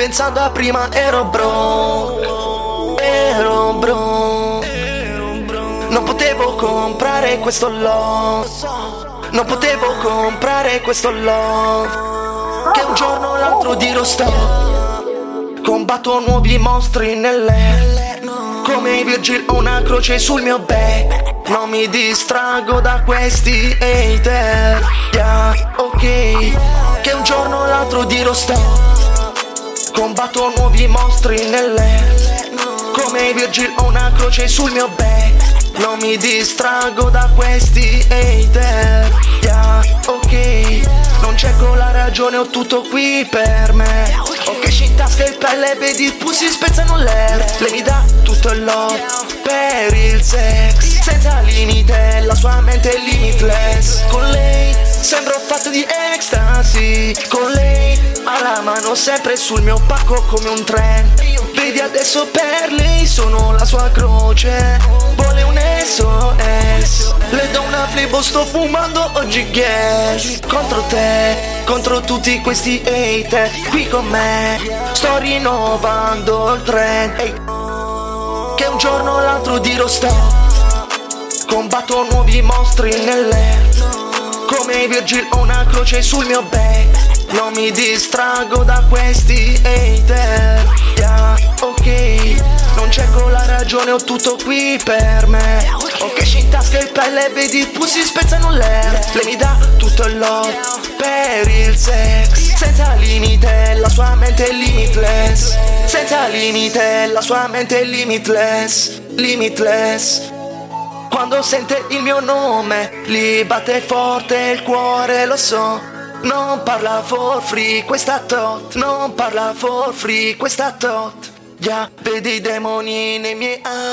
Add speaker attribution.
Speaker 1: pensando a prima ero broke Ero broke. Non potevo comprare questo love Non potevo comprare questo love. Che un giorno o l'altro dirò stop Combatto nuovi mostri nell'air Come Virgil ho una croce sul mio back Non mi distraggo da questi hater Yeah, ok. Che un giorno o l'altro dirò stop Combatto nuovi mostri nell'air Come Virgil ho una croce sul mio back Non mi distraggo da questi hater. Yeah, ok. Non cerco la ragione, ho tutto qui per me. Ho cash in tasca e pelle, vedi i pulsi spezzano l'air. Lei mi dà tutto il love per il sex. Senza limite, la sua mente è limitless. Con lei sembro fatto di ecstasy. Con lei ha la mano sempre sul mio pacco come un treno Vedi adesso per lei sono la sua croce. Vuole un SOS Le do una flebo sto fumando oggi gas. Contro te, contro tutti questi hater Qui con me, sto rinnovando il trend Ehi. Che un giorno o l'altro dirò stop Combatto nuovi mostri nell'air. Come Virgil ho una croce sul mio back Non mi distraggo da questi hater. Yeah, ok. Non cerco la ragione, ho tutto qui per me. Ho cash in tasca e pelle, vedi i pulsi spezzano l'air. Lei mi dà tutto il love per il sex. Senza limite, la sua mente è limitless. Senza limite, la sua mente è limitless. Limitless. Quando sente il mio nome, gli batte forte il cuore, lo so. Non parla for free, questa tot. Non parla for free, questa tot. Già, vedi i demoni nei miei eyes.